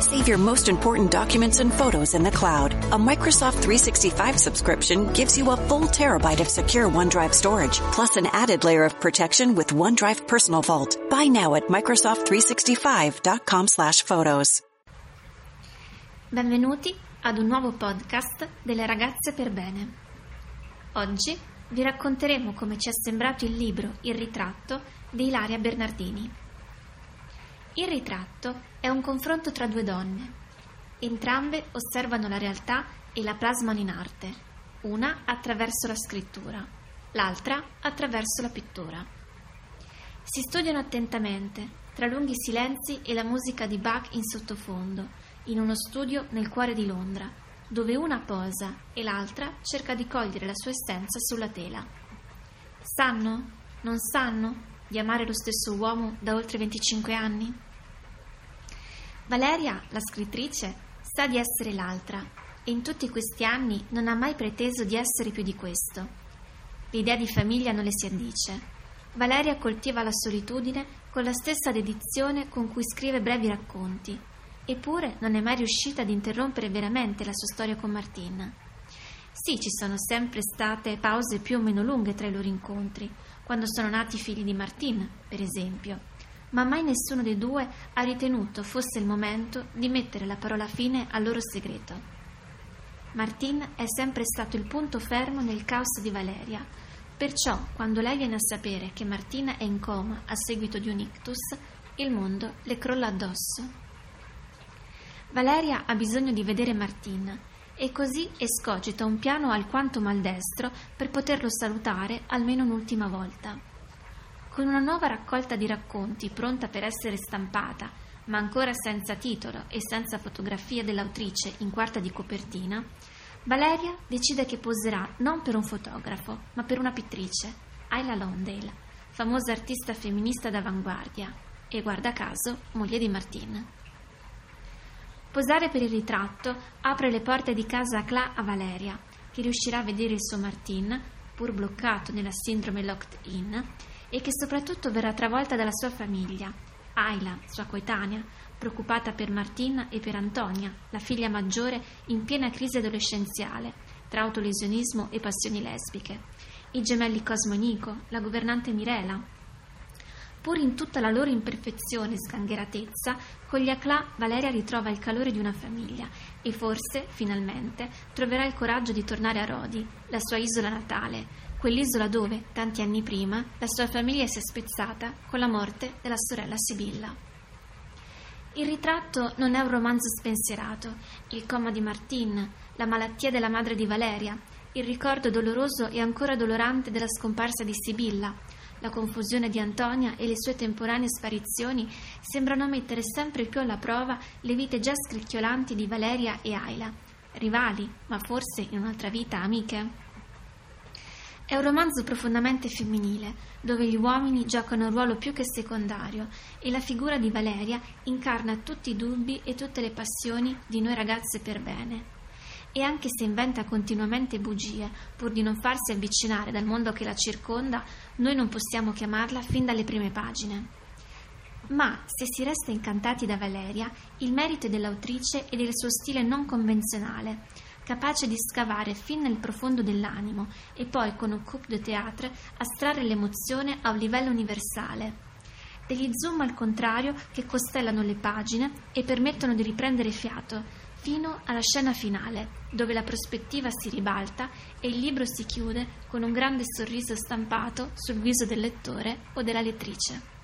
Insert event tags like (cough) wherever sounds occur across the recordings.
Save your most important documents and photos in the cloud. A Microsoft 365 subscription gives you a full terabyte of secure OneDrive storage, plus an added layer of protection with OneDrive Personal Vault. Buy now at Microsoft365.com slash photos. Benvenuti ad un nuovo podcast delle ragazze per bene. Oggi vi racconteremo come ci è sembrato il libro Il ritratto di Ilaria Bernardini. Il ritratto è un confronto tra due donne. Entrambe osservano la realtà e la plasmano in arte, una attraverso la scrittura, l'altra attraverso la pittura. Si studiano attentamente, tra lunghi silenzi e la musica di Bach in sottofondo, in uno studio nel cuore di Londra, dove una posa e l'altra cerca di cogliere la sua essenza sulla tela. Sanno? Non sanno di amare lo stesso uomo da oltre 25 anni? Valeria, la scrittrice, sa di essere l'altra e in tutti questi anni non ha mai preteso di essere più di questo. L'idea di famiglia non le si addice. Valeria coltiva la solitudine con la stessa dedizione con cui scrive brevi racconti, eppure non è mai riuscita ad interrompere veramente la sua storia con Martin. Sì, ci sono sempre state pause più o meno lunghe tra i loro incontri, quando sono nati i figli di Martin, per esempio ma mai nessuno dei due ha ritenuto fosse il momento di mettere la parola fine al loro segreto. Martin è sempre stato il punto fermo nel caos di Valeria, perciò quando lei viene a sapere che Martin è in coma a seguito di un ictus, il mondo le crolla addosso. Valeria ha bisogno di vedere Martin e così escogita un piano alquanto maldestro per poterlo salutare almeno un'ultima volta. Con una nuova raccolta di racconti pronta per essere stampata, ma ancora senza titolo e senza fotografia dell'autrice in quarta di copertina, Valeria decide che poserà non per un fotografo, ma per una pittrice, Ayla Londale, famosa artista femminista d'avanguardia e, guarda caso, moglie di Martin. Posare per il ritratto apre le porte di casa Cla a Valeria, che riuscirà a vedere il suo Martin, pur bloccato nella sindrome locked in, e che soprattutto verrà travolta dalla sua famiglia, Ayla, sua coetanea, preoccupata per Martina e per Antonia, la figlia maggiore in piena crisi adolescenziale, tra autolesionismo e passioni lesbiche, i gemelli Cosmo e Nico, la governante Mirela. Pur in tutta la loro imperfezione e sgangheratezza, con gli Aclà Valeria ritrova il calore di una famiglia e forse, finalmente, troverà il coraggio di tornare a Rodi, la sua isola natale, quell'isola dove, tanti anni prima, la sua famiglia si è spezzata con la morte della sorella Sibilla. Il ritratto non è un romanzo spensierato, il coma di Martin, la malattia della madre di Valeria, il ricordo doloroso e ancora dolorante della scomparsa di Sibilla, la confusione di Antonia e le sue temporanee sparizioni sembrano mettere sempre più alla prova le vite già scricchiolanti di Valeria e Ayla, rivali, ma forse in un'altra vita amiche. È un romanzo profondamente femminile, dove gli uomini giocano un ruolo più che secondario e la figura di Valeria incarna tutti i dubbi e tutte le passioni di noi ragazze per bene. E anche se inventa continuamente bugie pur di non farsi avvicinare dal mondo che la circonda, noi non possiamo chiamarla fin dalle prime pagine. Ma se si resta incantati da Valeria, il merito è dell'autrice e del suo stile non convenzionale capace di scavare fin nel profondo dell'animo e poi con un coup de théâtre astrarre l'emozione a un livello universale. Degli zoom al contrario che costellano le pagine e permettono di riprendere fiato fino alla scena finale, dove la prospettiva si ribalta e il libro si chiude con un grande sorriso stampato sul viso del lettore o della lettrice.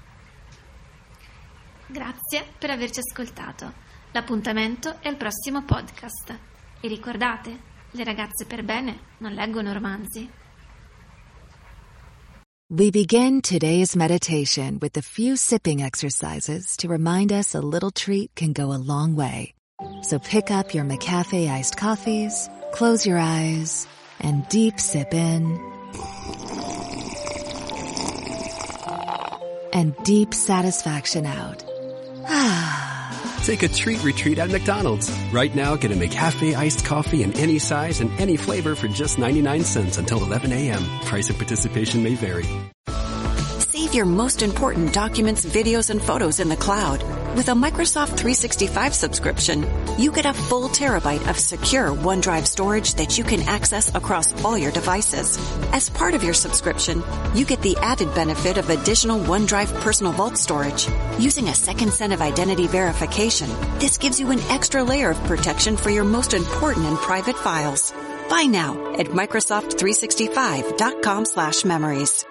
Grazie per averci ascoltato. L'appuntamento è al prossimo podcast. E ricordate, le ragazze per bene non leggono romanzi. We begin today's meditation with a few sipping exercises to remind us a little treat can go a long way. So pick up your McCafe iced coffees, close your eyes, and deep sip in. And deep satisfaction out. Ah. (sighs) Take a treat retreat at McDonald's. Right now, get a McCafe iced coffee in any size and any flavor for just 99 cents until 11 a.m. Price and participation may vary. Save your most important documents, videos, and photos in the cloud. With a Microsoft 365 subscription, you get a full terabyte of secure OneDrive storage that you can access across all your devices. As part of your subscription, you get the added benefit of additional OneDrive personal vault storage. Using a second set of identity verification, this gives you an extra layer of protection for your most important and private files. Buy now at Microsoft365.com slash memories.